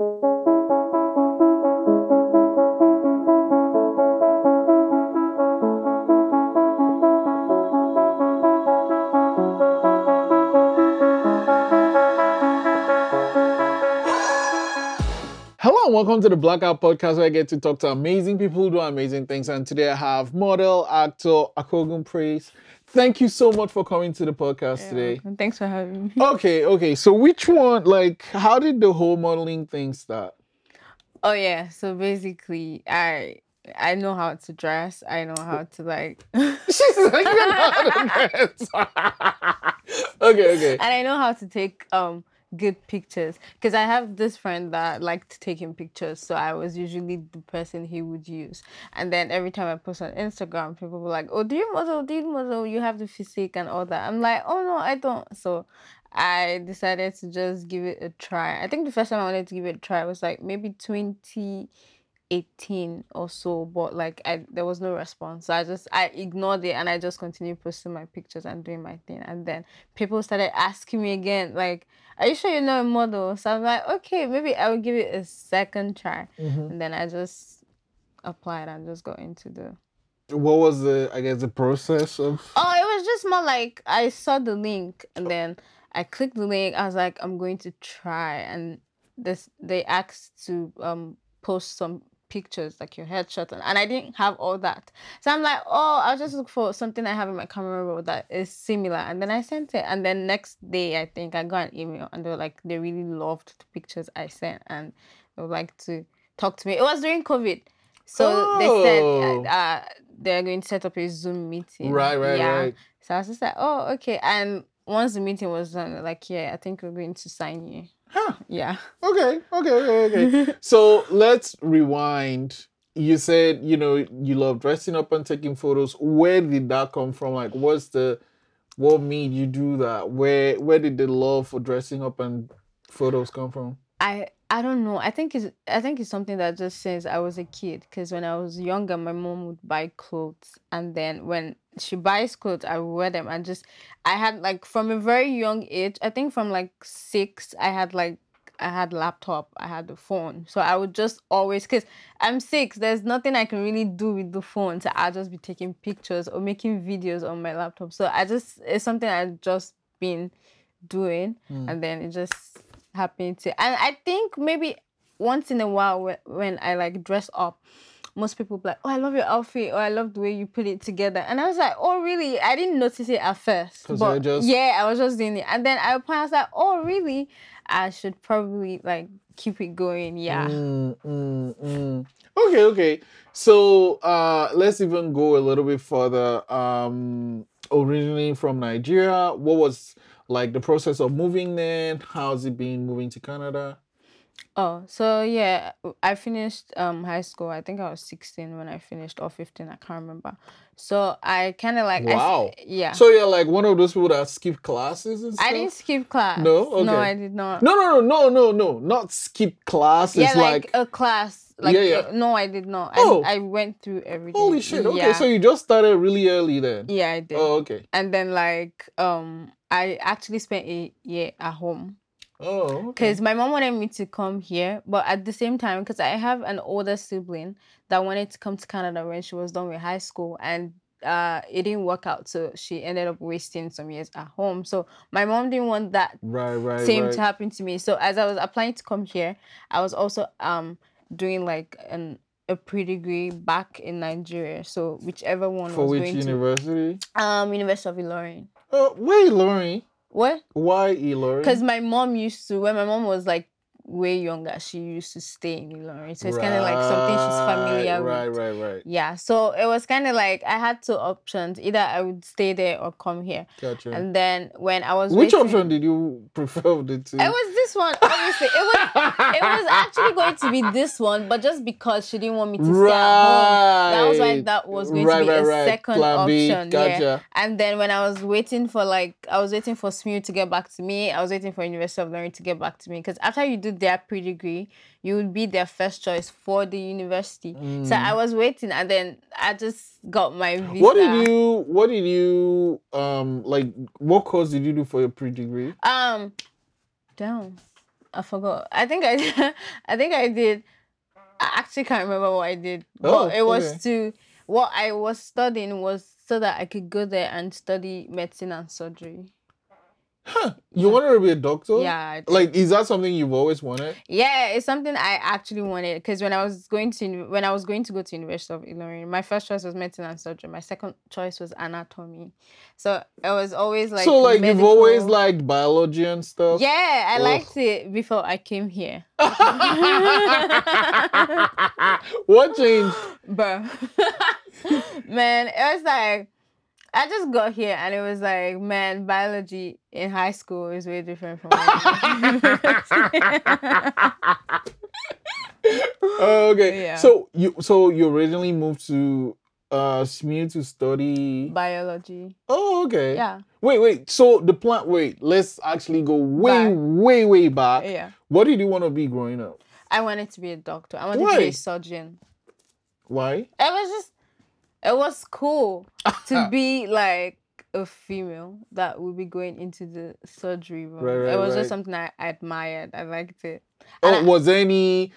Hello and welcome to the Blackout Podcast where I get to talk to amazing people who do amazing things. And today I have model, actor, Akogun Praise. Thank you so much for coming to the podcast today. Thanks for having me. Okay, okay. So which one, like, how did the whole modeling thing start? Oh yeah, so basically, I I know how to dress. I know how to like, She's like, you know how to dress. okay, okay. And I know how to take um good pictures because I have this friend that liked taking pictures. So I was usually the person he would use. And then every time I post on Instagram, people were like, "Oh, do you model? Do you model? You have the physique and all that." I'm like, "Oh no, I don't." So I decided to just give it a try. I think the first time I wanted to give it a try was like maybe 2018 or so, but like I there was no response. So I just I ignored it and I just continued posting my pictures and doing my thing. And then people started asking me again, like, are you sure you're not a model? So I'm like, okay, maybe I will give it a second try. Mhm. And then I just applied and just got into the What was the, I guess, the process of? Oh, it was just more like I saw the link and then I clicked the link. I was like, I'm going to try, and this they asked to um post some pictures like your headshot and, and I didn't have all that. So I'm like, oh, I'll just look for something I have in my camera roll that is similar. And then I sent it. And then next day I think I got an email and they were like they really loved the pictures I sent and they would like to talk to me. It was during COVID. So they said Oh. uh, they're going to set up a Zoom meeting. Right, right, yeah. right. So I was just like, oh, okay. And once the meeting was done, like, yeah, I think we're going to sign you. Huh. Yeah. Okay, okay, okay, okay. so let's rewind. You said, you know, you love dressing up and taking photos. Where did that come from? Like, what's the, what made you do that? Where, where did the love for dressing up and photos come from? I I don't know. I think it's I think it's something that just since I was a kid. Because when I was younger, my mom would buy clothes, and then when she buys clothes, I would wear them. And just I had like from a very young age. I think from like six, I had like I had laptop, I had the phone. So I would just always because I'm six. There's nothing I can really do with the phone. So I'll just be taking pictures or making videos on my laptop. So I just it's something I've just been doing, hmm. and then it just happened to. And I think maybe once in a while when I like dress up, most people be like, "Oh, I love your outfit," or "I love the way you put it together." And I was like, "Oh, really?" I didn't notice it at first. but just- yeah, I was just doing it. And then I I was like, "Oh, really?" I should probably like keep it going. Yeah. Mm, mm, mm. Okay, okay. So uh, let's even go a little bit further. Um, originally from Nigeria, what was like the process of moving there? How's it been moving to Canada? Oh, so yeah, I finished um high school. I think I was 16 when I finished or 15, I can't remember. So I kind of like I s- Wow. yeah. So you're like one of those people that skip classes and stuff? I didn't skip class. No? No, Okay. I did not. No, no, no, no, no, no. Not skip classes. yeah, like, like, a class. Like Yeah, yeah. uh, no, I did not. Oh. I, I went through everything. holy shit. Okay, Yeah. so you just started really early then. yeah, I did. Oh, okay. And then like um I actually spent a year at home Oh, okay. because my mom wanted me to come here, but at the same time, because I have an older sibling that wanted to come to Canada when she was done with high school, and uh, it didn't work out, so she ended up wasting some years at home. So my mom didn't want that Right, right, same right. to happen to me. So as I was applying to come here, I was also um doing like an a pre-degree back in Nigeria. So whichever one For was which going university? to um University of Ilorin. Oh, wait, Laurie. What? Why Ilorin? Because my mom used to when my mom was like way younger, she used to stay in Ilorin. So it's kind of like something she's familiar right, with. Right, right, right. Yeah, so it was kind of like I had two options. Either I would stay there or come here. Gotcha. And then when I was Which waiting- option did you prefer of the two? It was this one. Obviously, it was it was actually going to be this one, but just because she didn't want me to stay at home, that was why that was going Right, to be right, a right. second Plan B. option. Gotcha. Yeah. And then when I was waiting for like I was waiting for SMU to get back to me, I was waiting for University of Ilorin to get back to me because after you do their pre-degree, you would be their first choice for the university. So I was waiting, and then I just got my visa. Mm. What did you? What did you? Um, like, what course did you do for your pre-degree? Um, down. I forgot. I think I I think I did. I actually can't remember what I did. Oh, but it was okay. to what I was studying was so that I could go there and study medicine and surgery. Huh. You wanted to be a doctor? Yeah. Like, is that something you've always wanted? Yeah, it's something I actually wanted because when I was going to when I was going to go to University of Ilorin, my first choice was medicine and surgery. My second choice was anatomy. So it was always like so, like, you've always liked biology and stuff? Yeah, I Ugh. liked it before I came here. what changed? Bro. man, it was like I just got here and it was like, man, biology in high school is way different from Oh, okay. Yeah. So you so you originally moved to uh SMU to study biology. Oh, okay. Yeah. Wait, wait. So the plant. wait, let's actually go way, Back. way, way back. Yeah. What did you want to be growing up? I wanted to be a doctor. I wanted to Why? be a surgeon. Why? It was just it was cool to be like a female that would be going into the surgery room. Right, right, it was right. just something I admired. I liked it. Oh, I- was any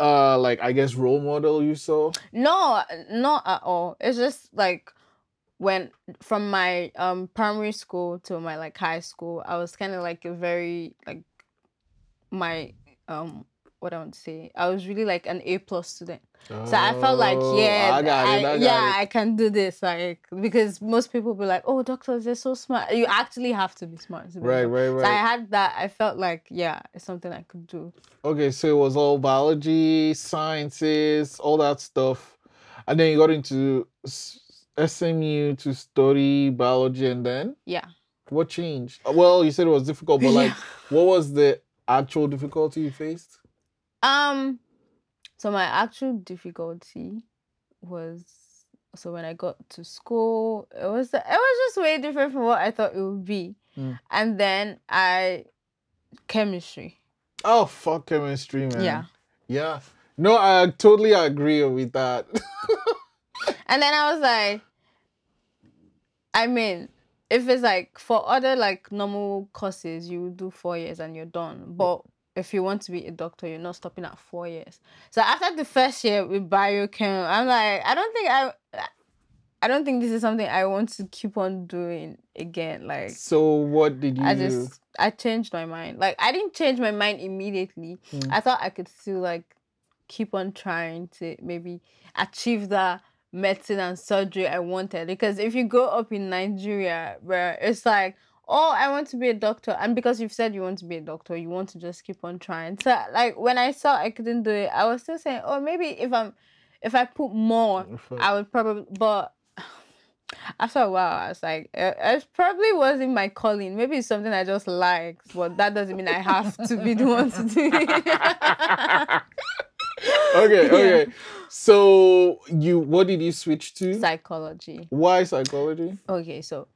uh like I guess role model you saw? No, not at all. It's just like when from my um primary school to my like high school, I was kind of like a very like my um what I want to say. I was really like an A plus student. So I felt like Oh, yeah, I got it. I yeah, it. I can do this. Like because most people be like, oh, doctors they're so smart. You actually have to be smart. To be Right, doctor. right, So I had that. I felt like yeah, it's something I could do. Okay, so it was all biology, sciences, all that stuff. And then you got into SMU to study biology and then Yeah. what changed? Well, you said it was difficult, but like Yeah. what was the actual difficulty you faced? Um, so my actual difficulty was so when I got to school, it was it was just way different from what I thought it would be, Mm. and then I chemistry. Oh fuck chemistry, man. Yeah. Yeah. No, I totally agree with that. And then I was like, I mean, if it's like for other like normal courses, you do four years and you're done. But if you want to be a doctor, you're not stopping at four years. So after the first year with biochem, I'm like, I don't think I, I don't think this is something I want to keep on doing again. Like so what did you I just I changed my mind. Like I didn't change my mind immediately. Mm. I thought I could still like keep on trying to maybe achieve that medicine and surgery I wanted. Because if you grow up in Nigeria where it's like, oh, I want to be a doctor, and because you've said you want to be a doctor, you want to just keep on trying. So like when I saw I couldn't do it, I was still saying, oh, maybe if I'm if I put more, I would probably but after a while, I was like, it, it probably wasn't my calling. Maybe it's something I just like, but that doesn't mean I have to be the one to do it. okay, okay. So you what did you switch to? Psychology. Why psychology? Okay, so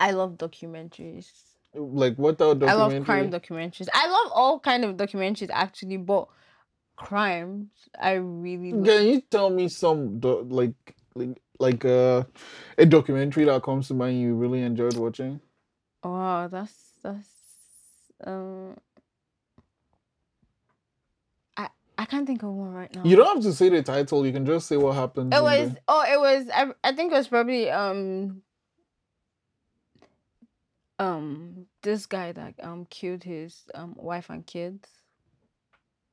I love documentaries. Like what the documentary? I love crime documentaries. I love all kind of documentaries actually, but crimes I really love. Can you tell me some do- like like like uh, a documentary that comes to mind you really enjoyed watching? Wow, that's that's um. I I can't think of one right now. You don't have to say the title. You can just say what happened. It was the- oh, it was I, I think it was probably um um this guy that um killed his um wife and kids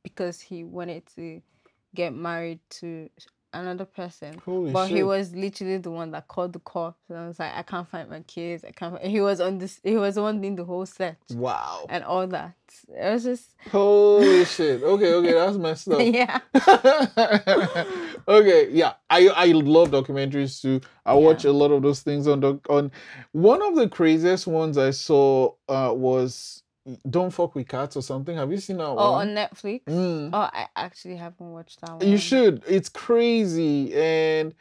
because he wanted to get married to another person. Holy But shit. he was literally the one that called the cops and I was like, I can't find my kids. I can't. Find... He was on this. He was the one doing the whole set Wow. and all that. It was just Holy shit. Okay, okay, that's messed up. yeah. okay, yeah. I I love documentaries too. I watch a lot of those things on doc on one of the craziest ones I saw uh was Don't Fuck with Cats or something. Have you seen that Oh, one? on Netflix. Mm. Oh, I actually haven't watched that one. You should. It's crazy and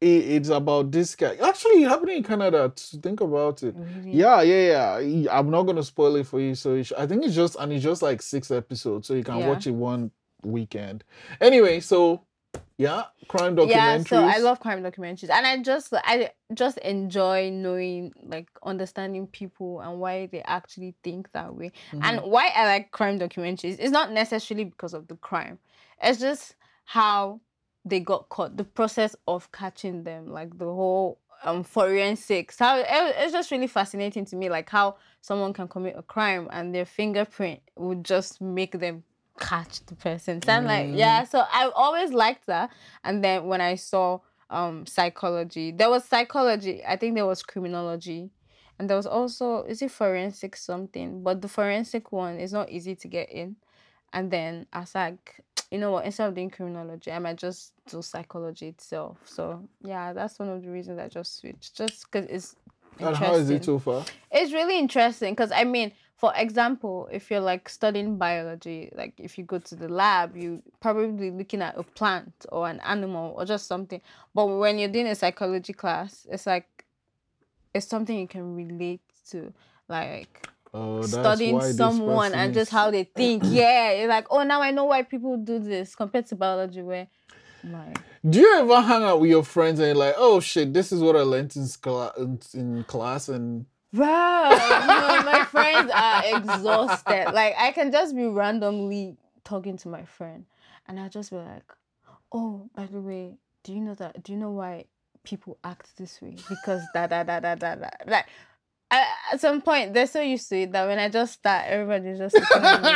it, it's about this guy. Actually, it happened in Canada. To think about it. Yeah, yeah, yeah. I'm not gonna spoil it for you. So you I think it's just and it's just like six episodes, so you can Yeah. watch it one weekend. Anyway, so Yeah, crime documentaries. Yeah, so I love crime documentaries, and I just I just enjoy knowing like understanding people and why they actually think that way, Mm-hmm. and why I like crime documentaries. It's not necessarily because of the crime; it's just how they got caught, the process of catching them, like the whole um forensics. How it, it's just really fascinating to me, like how someone can commit a crime and their fingerprint would just make them catch the person. So I'm like, yeah. So I always liked that. And then when I saw um psychology, there was psychology. I think there was criminology. And there was also is it forensic something? But the forensic one is not easy to get in. And then I was like, you know what, instead of doing criminology, I might just do psychology itself. So yeah, that's one of the reasons I just switched. Just because it's and how is it interesting. so far? It's really interesting because I mean, for example, if you're like studying biology, like if you go to the lab, you probably looking at a plant or an animal or just something. But when you're doing a psychology class, it's like it's something you can relate to, like Oh, studying someone and just how they think. yeah, it's like oh now I know why people do this compared to biology where like Do you ever hang out with your friends and you're like, oh shit, this is what I learned in, cla- in, in class and Wow, my friends are exhausted. Like I can just be randomly talking to my friend, and I'll just be like, "Oh, by the way, do you know that? Do you know why people act this way? Because da da da da da da." Like at some point, they're so used to it that when I just start, everybody's just looking at me.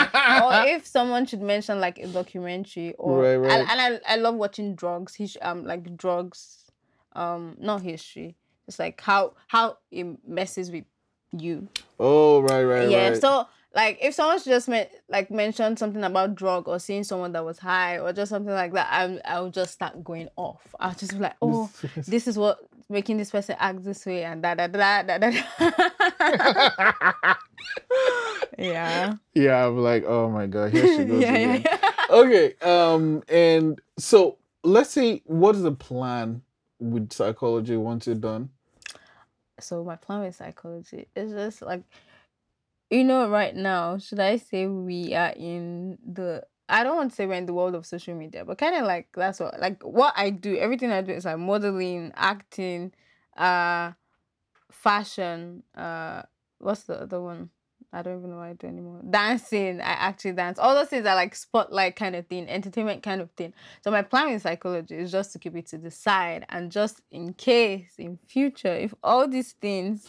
or if someone should mention like a documentary, or Right, right. And, and I I love watching drugs. His um like drugs, um not history. It's like how how it messes with you. oh right, right, yeah. right. So like if someone just men- like mention something about drug or seeing someone that was high or just something like that, I'm I'll just start going off. I'll just be like, oh, this is what making this person act this way and da da da da da. yeah. yeah, I'm like, oh my god, here she goes yeah, again. yeah, yeah. okay um and so let's say what is the plan with psychology once you're done so my plan with psychology is just like you know right now should i say we are in the i don't want to say we're in the world of social media but kind of like that's what like what i do everything i do is like modeling acting uh fashion uh what's the other one I don't even know what I do anymore. Dancing, I actually dance. All those things are like spotlight kind of thing, entertainment kind of thing. So my plan with psychology is just to keep it to the side and just in case in future, if all these things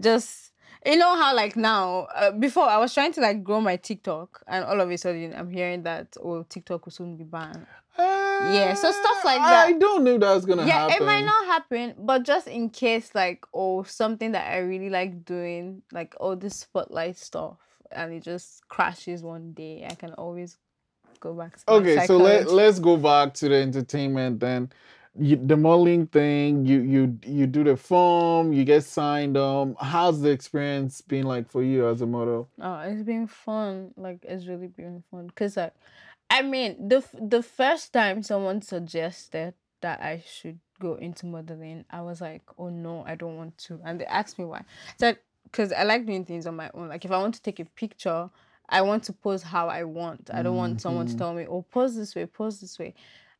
just you know how like now uh, before I was trying to like grow my TikTok and all of a sudden I'm hearing that oh TikTok will soon be banned. Yeah, so stuff like that. i don't know that's gonna happen. Yeah, happen it might not happen, but just in case, like, oh, something that I really like doing, like all this spotlight stuff, and it just crashes one day, I can always go back to okay so let, let's go back to the entertainment then you, the modeling thing you you you do the form you get signed um how's the experience been like for you as a model Oh, it's been fun. Like it's really been fun. Cause like, I mean, the the first time someone suggested that I should go into modeling, I was like, oh no, I don't want to. And they asked me why. I said, cause I like doing things on my own. Like if I want to take a picture, I want to pose how I want. I don't want someone to Mhm. tell me, oh, pose this way, pose this way.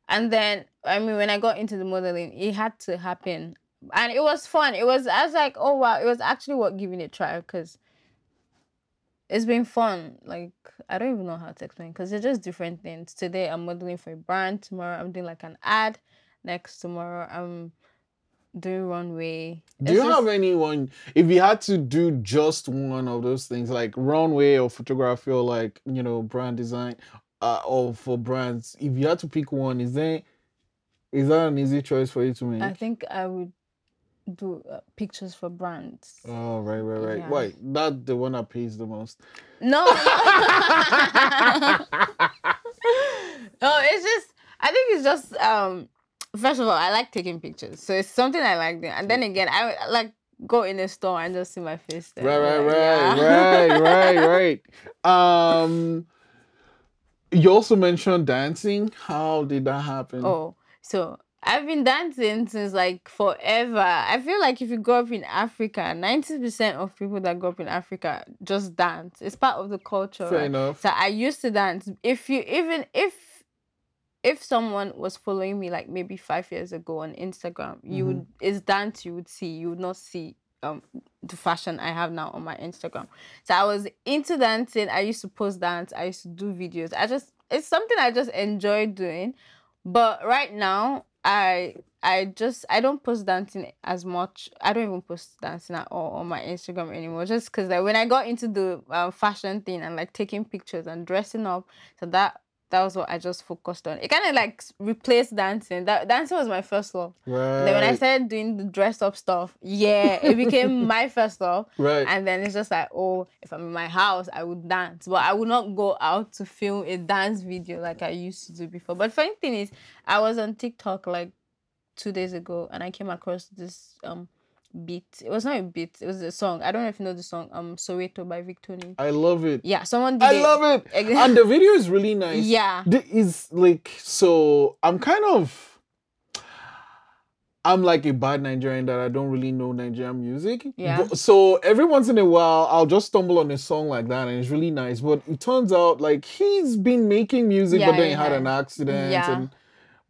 And then, I mean, when I got into the modeling, it had to happen. And it was fun. It was, I was like, oh wow, it was actually worth giving it a try because it's been fun. Like I don't even know how to explain because they're just different things. Today I'm modeling for a brand. Tomorrow I'm doing like an ad. Next tomorrow I'm doing runway. do It's you just- have anyone if you had to do just one of those things like runway or photography or like you know brand design uh, or for brands if you had to pick one is there is that an easy choice for you to make I think I would do uh, pictures for brands. oh right right right Yeah. why that the one that pays the most No. no, it's just I think it's just um first of all, I like taking pictures. So it's something I like doing. And then again, I like go in a store and just see my face there. right right right yeah. right right right um you also mentioned dancing how did that happen Oh, so I've been dancing since like forever. I feel like if you grow up in Africa, 90% of people that grow up in Africa just dance. It's part of the culture. fair right? enough So I used to dance. If you even if if someone was following me like maybe five years ago on Instagram, you would it's dance you would see. You would not see um the fashion I have now on my Instagram. So I was into dancing. I used to post dance. I used to do videos. I just it's something I just enjoy doing. But right now, I I just I don't post dancing as much. I don't even post dancing at all on my Instagram anymore. Just because like when I got into the uh, fashion thing and like taking pictures and dressing up, so that that was what I just focused on. It kind of like replaced dancing. That dancing was my first love. Right. Then when I started doing the dress up stuff, yeah, it became my first love. Right. And then it's just like, oh, if I'm in my house, I would dance, but I would not go out to film a dance video like I used to do before. But funny thing is, I was on TikTok like two days ago, and I came across this um beat. It was not a beat. It was a song. I don't know if you know the song. Um, Soweto by Victony. I love it. Yeah, someone did I it. love it. And the video is really nice. Yeah. Is like so I'm kind of I'm like a bad Nigerian that I don't really know Nigerian music. Yeah. But- so every once in a while I'll just stumble on a song like that and it's really nice. But it turns out like he's been making music Yeah, but then he had yeah. an accident Yeah. and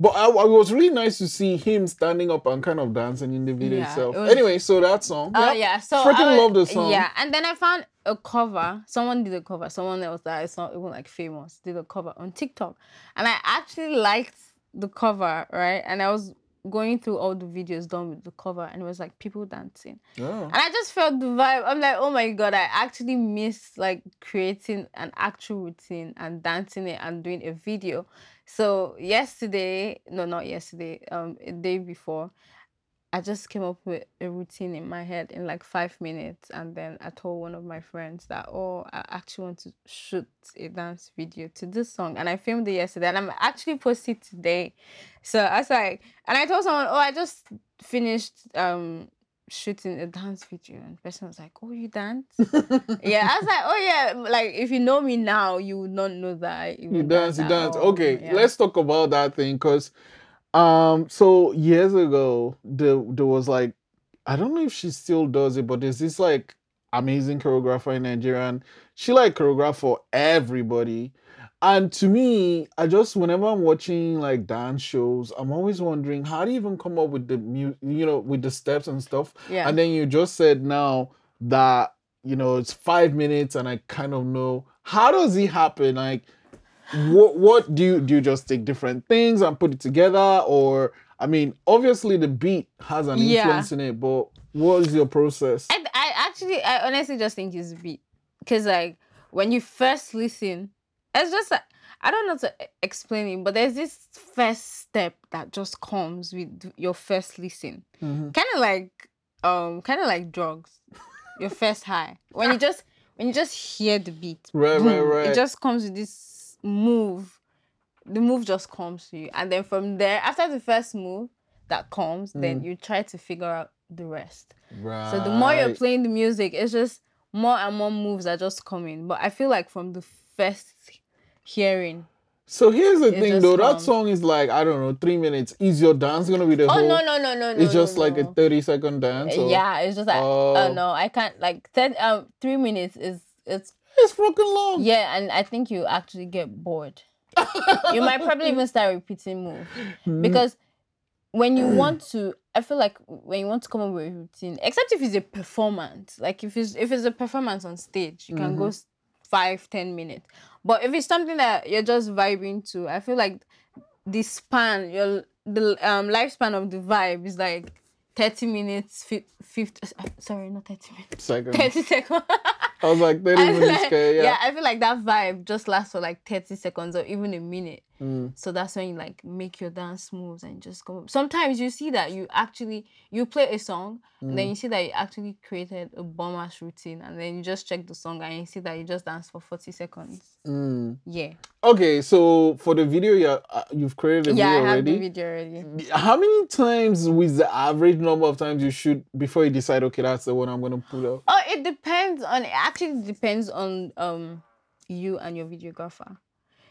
but I, I was really nice to see him standing up and kind of dancing in the video Yeah, itself. it was- anyway, so that song. Oh Yep. yeah, so freaking love the song. Yeah, and then I found a cover. Someone did a cover. Someone else that is not even like famous did a cover on TikTok, and I actually liked the cover, right? And I was going through all the videos done with the cover, and it was like people dancing, Oh. and I just felt the vibe. I'm like, oh my god, I actually miss like creating an actual routine and dancing it and doing a video. So yesterday, no, not yesterday, um, a day before, I just came up with a routine in my head in like five minutes, and then I told one of my friends that, oh, I actually want to shoot a dance video to this song, and I filmed it yesterday, and I'm actually posting today. So I was like, and I told someone, oh, I just finished um shooting a dance video, and the person was like, oh, you dance? yeah, I was like, oh yeah, like if you know me now, you would not know that I You even dance, you dance. all. Okay, Yeah. let's talk about that thing because um so years ago there there was like I don't know if she still does it, but there's this like amazing choreographer in Nigeria and she like choreograph for everybody. And to me, I just whenever I'm watching like dance shows, I'm always wondering how do you even come up with the mu you know, with the steps and stuff. Yeah. And then you just said now that you know it's five minutes and I kind of know how does it happen? Like what what do you do you just take different things and put it together or I mean obviously the beat has an Yeah. influence in it, but what is your process? I, I actually, I honestly just think it's beat. Because, like, when you first listen, it's just, like, I don't know to explain it, but there's this first step that just comes with your first listen. Mhm. Kind of like, um, kind of like drugs. Your first high. When you just, when you just hear the beat. Right, right, boom, right. It just comes with this move. The move just comes to you. And then from there, after the first move that comes, then you try to figure out the rest. Right. So the more you're playing the music, it's just more and more moves are just coming. But I feel like from the first hearing. So here's the It thing though, that song is like, I don't know, three minutes. Is your dance gonna be the Oh whole no no no no no! it's just no, like a 30 second dance? or- yeah. It's just like Oh. oh no, I can't like ten um three minutes is it's It's fucking long. yeah, and I think you actually get bored. you might probably even start repeating moves because when you want to i feel like when you want to come up with a routine except if it's a performance like if it's if it's a performance on stage you can go five ten minutes but if it's something that you're just vibing to i feel like the span your the um lifespan of the vibe is like 30 minutes fi- 50 uh, sorry not 30 minutes Second. 30 seconds I was like 30 minutes, like- okay, yeah. yeah i feel like that vibe just lasts for like 30 seconds or even a minute Mm. so that's when you like make your dance moves and just go. Sometimes you see that you actually you play a song and Mm. then you see that you actually created a bomb ass routine and then you just check the song and you see that you just dance for 40 seconds. Mm. Yeah. Okay, so for the video, yeah, uh, you've created a yeah, I have already. the video already. How many times with the average number of times you shoot before you decide, okay, that's the one I'm gonna put out? Oh, it depends on it actually depends on um you and your videographer.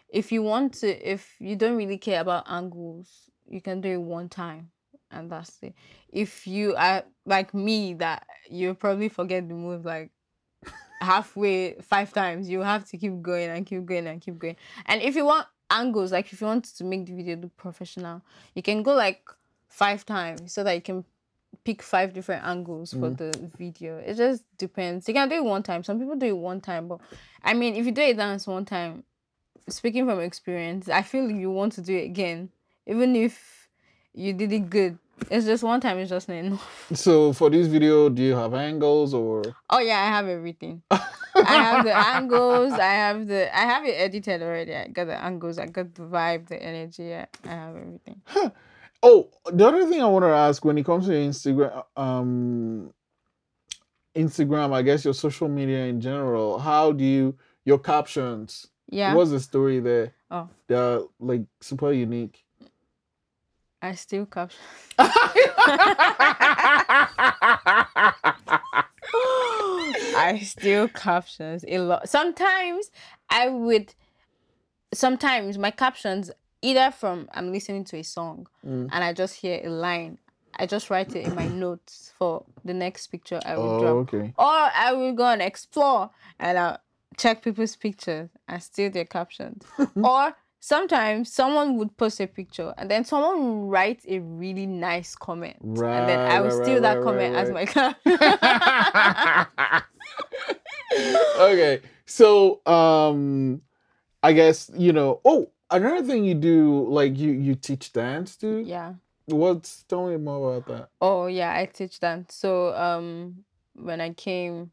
If you want to if you don't really care about angles, you can do it one time and that's it. If you are like me that you probably forget the move like halfway five times, you have to keep going and keep going and keep going. And if you want angles. Like if you want to make the video look professional, you can go like five times so that you can pick five different angles for Mm. the video. It just depends. You can do it one time. Some people do it one time, but I mean, if you do a dance one time, speaking from experience, I feel you want to do it again, even if you did it good. It's just one time. It's just not enough. So for this video, do you have angles or? Oh yeah, I have everything. I have the angles. I have the. I have it edited already. I got the angles. I got the vibe, the energy. I, I have everything. Oh, the other thing I want to ask when it comes to Instagram, um, Instagram, I guess your social media in general, how do you your captions? Yeah. was the story there? Oh. They're like super unique. I still caption. I still captions a lot. Sometimes I would. Sometimes my captions either from I'm listening to a song Mm. and I just hear a line. I just write it in my notes for the next picture I will Oh, drop. okay. Or I will go and explore and I'll check people's pictures and steal their captions. or sometimes someone would post a picture and then someone will write a really nice comment. and then I will Right, right, steal right, that right, comment right, as my caption. okay so um i guess you know oh another thing you do like you you teach dance too yeah. what's tell me more about that Oh yeah, I teach dance. So um when I came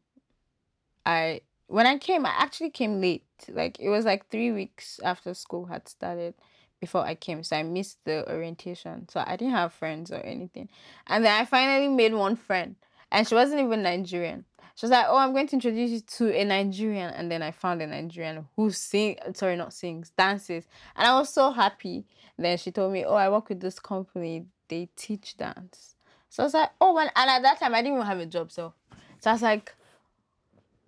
I when I came I actually came late. Like it was like 3 weeks after school had started before I came. So I missed the orientation. So I didn't have friends or anything. And then I finally made one friend and she wasn't even Nigerian. She was like, "Oh, I'm going to introduce you to a Nigerian." And then I found a Nigerian who sing sorry, not sings, dances. And I was so happy. Then she told me, "Oh, I work with this company. They teach dance." So I was like, "Oh, well," and at that time I didn't even have a job, so so I was like,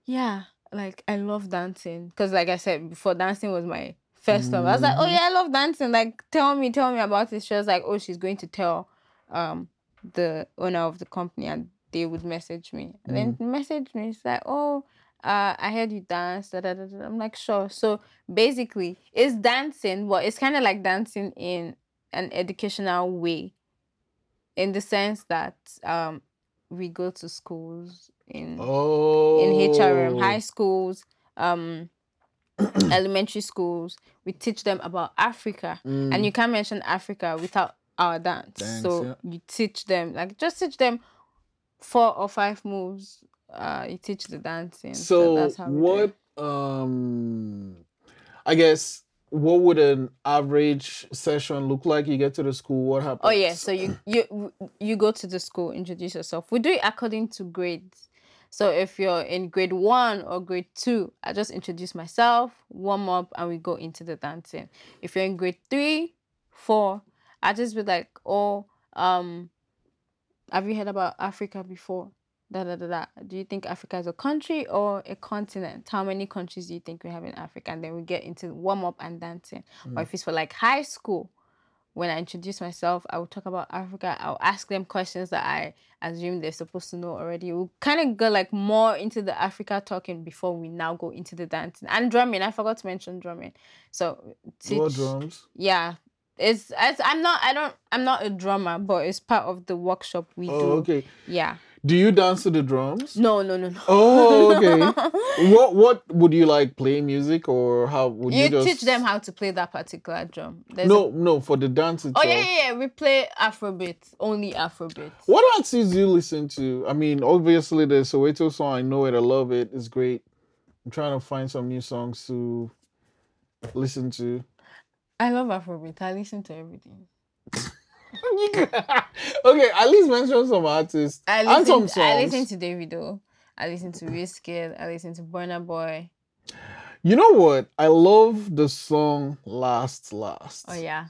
"Yeah, like I love dancing." Because like I said before, dancing was my first love. I was like, "Oh Mhm. yeah, I love dancing. Like, tell me, tell me about it." She was like, "Oh, she's going to tell um the owner of the company, and they would message me." And then message me. It's like, "Oh." Uh, I heard you dance. Da, da, da, da. I'm like, sure. So basically, it's dancing, but it's kind of like dancing in an educational way in the sense that um we go to schools in oh in HRM high schools um elementary schools we teach them about Africa Mm. and you can't mention Africa without our dance, Dance, so yeah. you teach them like just teach them four or five moves uh you teach the dancing so that's how we do it. what um i guess what would an average session look like you get to the school what happens Oh yeah, so you you you go to the school, introduce yourself. We do it according to grades. So if you're in grade one or grade two, I just introduce myself, warm up, and we go into the dancing. If you're in grade three, four, I just be like, oh, um, have you heard about Africa before? Da, da, da, da. Do you think Africa is a country or a continent? How many countries do you think we have in Africa? And then we get into warm up and dancing. Or mm. if it's for like high school, when I introduce myself, I will talk about Africa. I'll ask them questions that I assume they're supposed to know already. We'll kind of go like more into the Africa talking before we now go into the dancing and drumming. I forgot to mention drumming. So teach, drums yeah, it's, it's I'm not I don't I'm not a drummer, but it's part of the workshop we do. oh do. okay Yeah. Do you dance to the drums No, no, no, no. Oh, okay. what what would you like play music or how would you, you just teach them how to play that particular drum. There's a- No, no, for the dance oh yeah, yeah, yeah. We play Afrobeat, only Afrobeat. What artists do you listen to? I mean, obviously the Soweto song, I know it, I love it, it's great. I'm trying to find some new songs to listen to. I love Afrobeat. I listen to everything. okay, at least mention some artists I and listen, some songs. I listen to Davido. I listen to Wizkid. I listen to Burna Boy. You know what? I love the song Last Last. Oh yeah.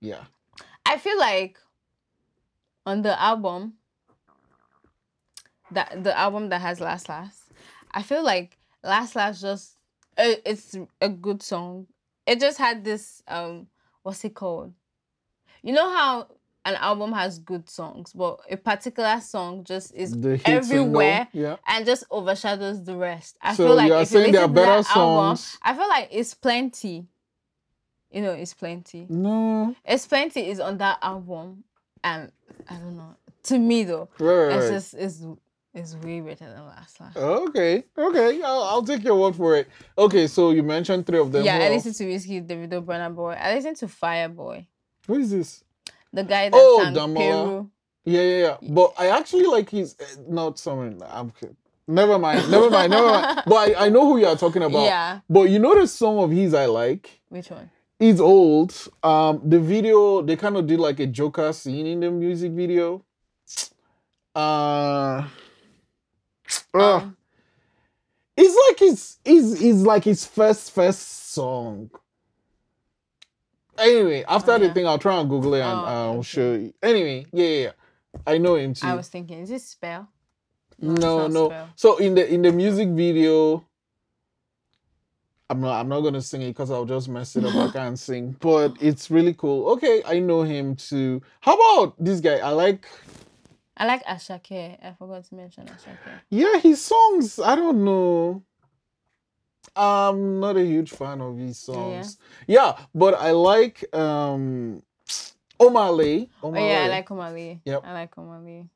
Yeah. I feel like on the album that the album that has Last Last, I feel like Last Last just uh, it's a good song. It just had this um what's it called? You know how an album has good songs, but a particular song just is The everywhere Single. Yeah. and just overshadows the rest. I So feel like you are if you saying there are better that album, songs? I feel like it's plenty. You know, it's plenty. No. It's plenty is on that album, and I don't know. To me though, Right, it's right. just it's it's way better than last last. Okay, okay, I'll, I'll take your word for it. Okay, so you mentioned three of them. yeah, Who I else? listen to Wizkid, Davido, Burna Boy. I listened to Fireboy, Who is this? The guy that Oh, sang Damola. Peru. Yeah, yeah, yeah. But I actually like his uh, not someone. I'm never mind, never mind, never mind. But I, I know who you are talking about. Yeah, But you know some of his I like. which one? It's old. Um, the video they kind of did like a Joker scene in the music video. Uh, ugh. Um, it's like his, his, it's like his first first song. Anyway, after Oh, the thing, I'll try and Google it and Oh, I'll okay. show you. Anyway, yeah, yeah, yeah. I know him too. I was thinking, is this spell? it's no, no. Spell. So in the in the music video, I'm not I'm not gonna sing it because I'll just mess it up. I can't sing, but it's really cool. Okay, I know him too. How about this guy? I like I like Asake. I forgot to mention Asake. yeah his songs. I don't know. I'm not a huge fan of his songs. Yeah, but I like um Omah Lay. Oh yeah, I like Omah Lay. Yep. I like Omah Lay.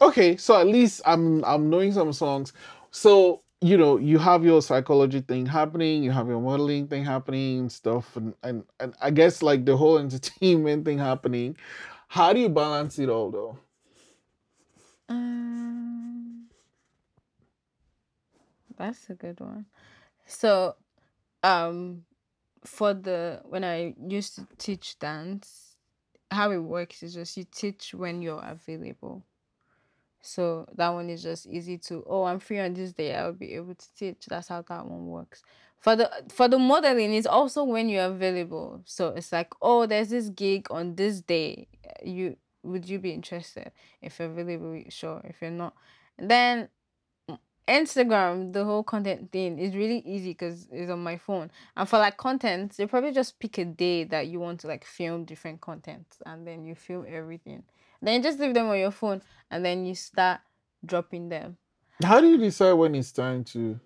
Okay, so at least I'm I'm knowing some songs. So you know, you have your psychology thing happening, you have your modeling thing happening, and stuff, and and and I guess like the whole entertainment thing happening. How do you balance it all though? Um, that's a good one. So, um, for the when I used to teach dance, how it works is just you teach when you're available. So that one is just easy to. Oh, I'm free on this day. I'll be able to teach. That's how that one works. For the for the modeling, it's also when you're available. So it's like, oh, there's this gig on this day. You would you be interested? If you're available, sure. If you're not, then Instagram, the whole content thing is really easy because it's on my phone. And for like content, you probably just pick a day that you want to like film different content and then you film everything. Then you just leave them on your phone and then you start dropping them. How do you decide when it's time to?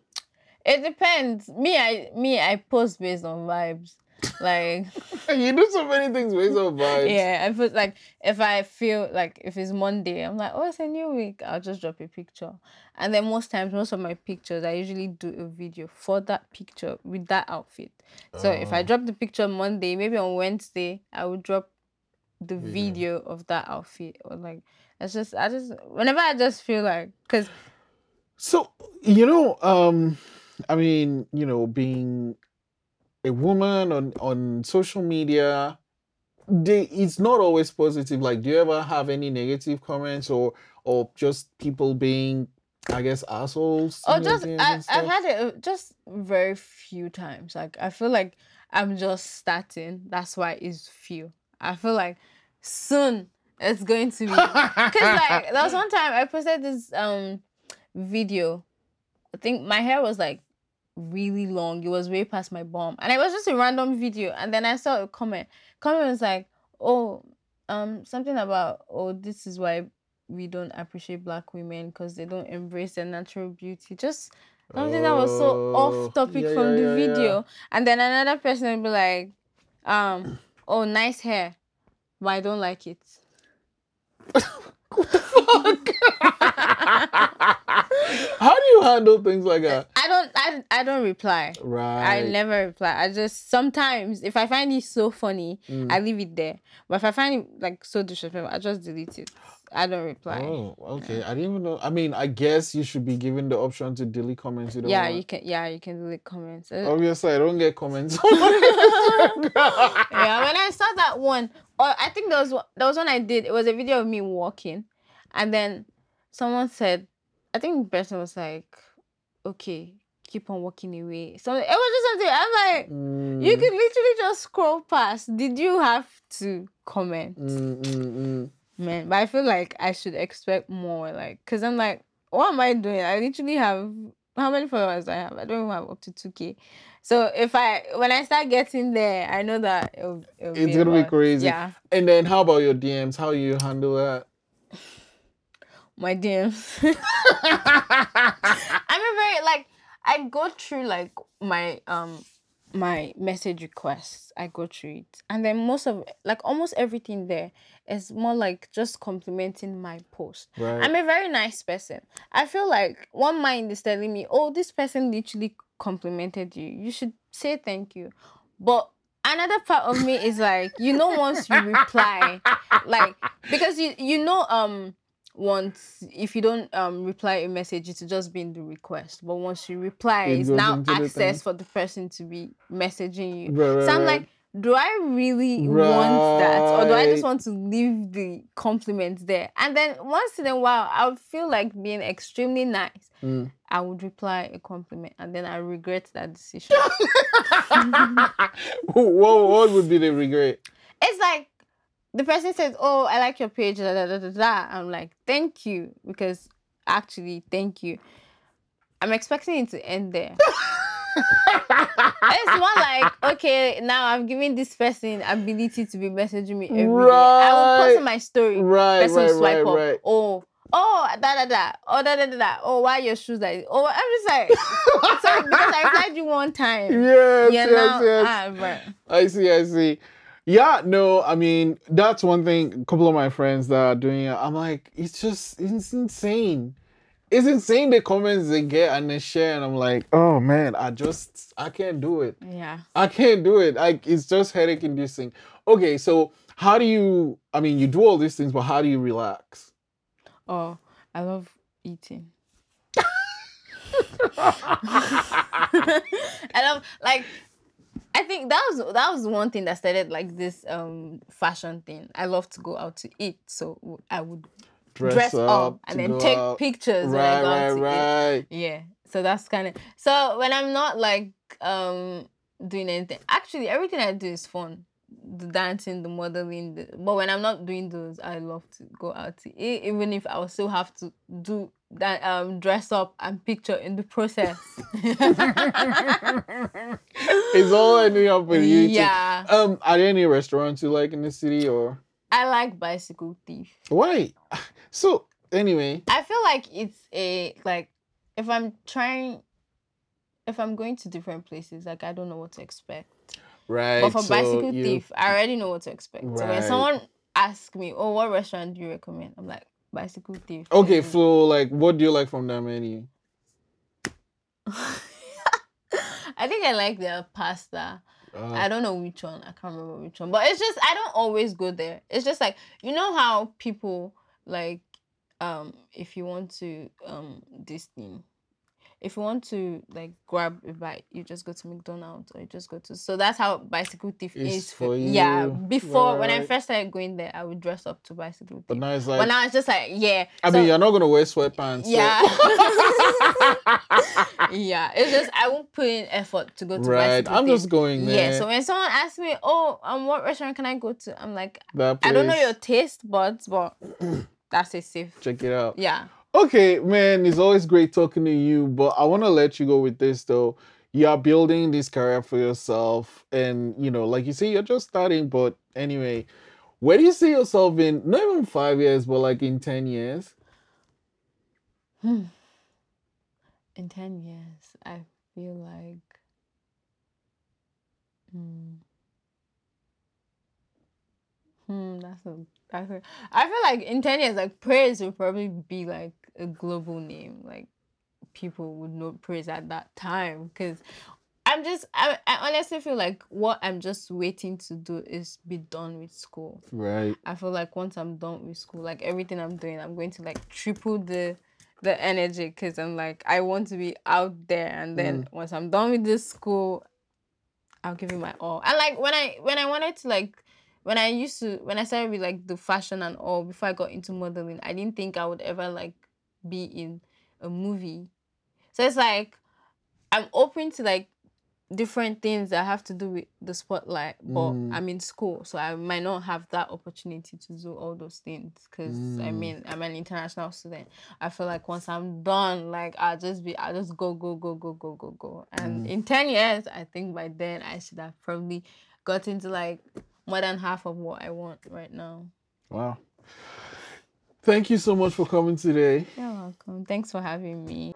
It depends. Me, I me, I post based on vibes. Like You do so many things based on vibes. yeah, I put like if I feel like if it's Monday, I'm like, oh, it's a new week. I'll just drop a picture, and then most times, most of my pictures, I usually do a video for that picture with that outfit. So if I Oh. drop the picture Monday, maybe on Wednesday, I will drop the Video. video of that outfit or like it's just I just whenever I just feel like because So you know, um, I mean, you know, being a woman on on social media, they it's not always positive. Like, do you ever have any negative comments or or just people being, I guess, assholes? Oh, just I, i've had it uh, just very few times. Like I feel like I'm just starting. That's why it's few. I feel like soon it's going to be because like there was one time I posted this um video. I think my hair was like really long. It was way past my bum, and it was just a random video. And then I saw a comment. Comment was like, "Oh, um, something about oh, this is why." We don't appreciate black women because they don't embrace their natural beauty. Just something that was so Oh, off topic yeah, from yeah, the yeah. video. And then another person would be like, um, oh, nice hair, but I don't like it. How do you handle things like that? I don't I, I don't reply. Right. I never reply. I just sometimes if I find it so funny, Mm. I leave it there. But if I find it like so disrespectful, I just delete it. I don't reply. Oh, okay. I didn't even know. I mean, I guess you should be given the option to delete comments. You don't yeah, want. you can yeah, you can delete comments. Uh, Obviously, I don't get comments. yeah, when I saw that one, or I think there was there was one I did. It was a video of me walking, and then someone said, I think the person was like, "Okay, keep on walking away." So it was just something. I'm like, Mm, you could literally just scroll past. Did you have to comment, mm, mm, mm. Man? But I feel like I should expect more, like, cause I'm like, what am I doing? I literally have how many followers do I have? I don't even have up to two k. So if I when I start getting there, I know that it'll, it'll It's a gonna be crazy. Yeah, And then, how about your DMs? How you handle that? my DMs. I'm a very like I go through like my um my message requests. I go through it. And then most of like almost everything there is more like just complimenting my post. Right. I'm a very nice person. I feel like one mind is telling me, oh, this person literally complimented you. You should say thank you. But another part of me is like, you know, once you reply, like because you you know um once if you don't um reply a message it's just been the request. But once you reply It it's now into the access for the person to be messaging you. Right, right, so i'm like do i really want that? Or do i just want to leave the compliment there? And then once in a while i would feel like being extremely nice. Mm. i would reply a compliment and then i regret that decision. What, what would be the regret? it's like the person says, "Oh, I like your page." Da, da, da, da, da. I'm like, "Thank you," because actually, thank you. I'm expecting it to end there. it's more like, okay, now I've given this person ability to be messaging me every day. I will post my story. Right, person right, swipe right, up. right. Oh, oh, da da da. Oh, da da da da. Oh, why your shoes like? Oh, I'm just like, sorry, because I replied you one time. Yes, yeah, yes, now, yes. ah, right. I see, I see. Yeah, no, I mean, that's one thing. A couple of my friends that are doing it, I'm like, it's just, it's insane. It's insane the comments they get and they share, and I'm like, oh man, I just, I can't do it. Yeah. I can't do it. Like, it's just headache inducing. Okay, so how do you, I mean, you do all these things, but how do you relax? Oh, I love eating. I love like I think that was that was one thing that started like this um fashion thing. I love to go out to eat, so I would dress, up, and then take out. pictures when Right, I go right, out to eat. right. Yeah, so that's kind of so when I'm not like um doing anything. Actually, everything I do is fun. The dancing, the modeling, the, but when I'm not doing those, I love to go out to eat, even if I will still have to do that, um, dress up and picture in the process. It's all ending up with you. too. Yeah, Um, are there any restaurants you like in the city or I like bicycle thief. why? So anyway, I feel like it's a like if I'm trying, if I'm going to different places, like I don't know what to expect. Right? But for so bicycle you- thief, I already know what to expect. So when someone asks me, "Oh, what restaurant do you recommend?" I'm like, "Bicycle thief." Okay, Mm. Flo, like, what do you like from that menu? I think I like their pasta. Uh, I don't know which one. I can't remember which one. But it's just I don't always go there. It's just like you know how people like um if you want to um this thing. If you want to like grab a bite, you just go to McDonald's or you just go to so that's how bicycle thief It's is for you. Yeah. Before when I first started going there, I would dress up to bicycle thief. but now it's like. But now it's just like yeah. I so- mean, you're not gonna wear sweatpants. yeah. yeah. It's just I won't put in effort to go to right. bicycle I'm thief. just going there. Yeah, so when someone asks me, "Oh, um, what restaurant can I go to?" I'm like, I don't know your taste buds, but that's a safe. Check it out. Yeah. Okay, man, it's always great talking to you, but I want to let you go with this though. You are building this career for yourself, and you know, like you say, you're just starting. But anyway, where do you see yourself in not even five years, but like in ten years? Hmm. In ten years, I feel like. Hmm. Hmm. That's a. That's a. I feel like in ten years, like praise will probably be like a global name. Like people would know praise at that time because I'm just. I, I honestly feel like what I'm just waiting to do is be done with school. Right. I feel like once I'm done with school, like everything I'm doing, I'm going to like triple the the energy because I'm like I want to be out there, and then mm. once I'm done with this school, I'll give it my all. And like when I when I wanted to like when I used to when I started with like the fashion and all before I got into modeling, I didn't think I would ever like be in a movie. So it's like I'm open to like different things that have to do with the spotlight, but Mm. I'm in school, so I might not have that opportunity to do all those things. Cause I Mm. mean, I'm an international student. I feel like once I'm done, like I'll just be, I'll just go, go, go, go, go, go, go. And Mm. in ten years, I think by then I should have probably gotten to like more than half of what I want right now. Wow. Thank you so much for coming today. You're welcome. Thanks for having me.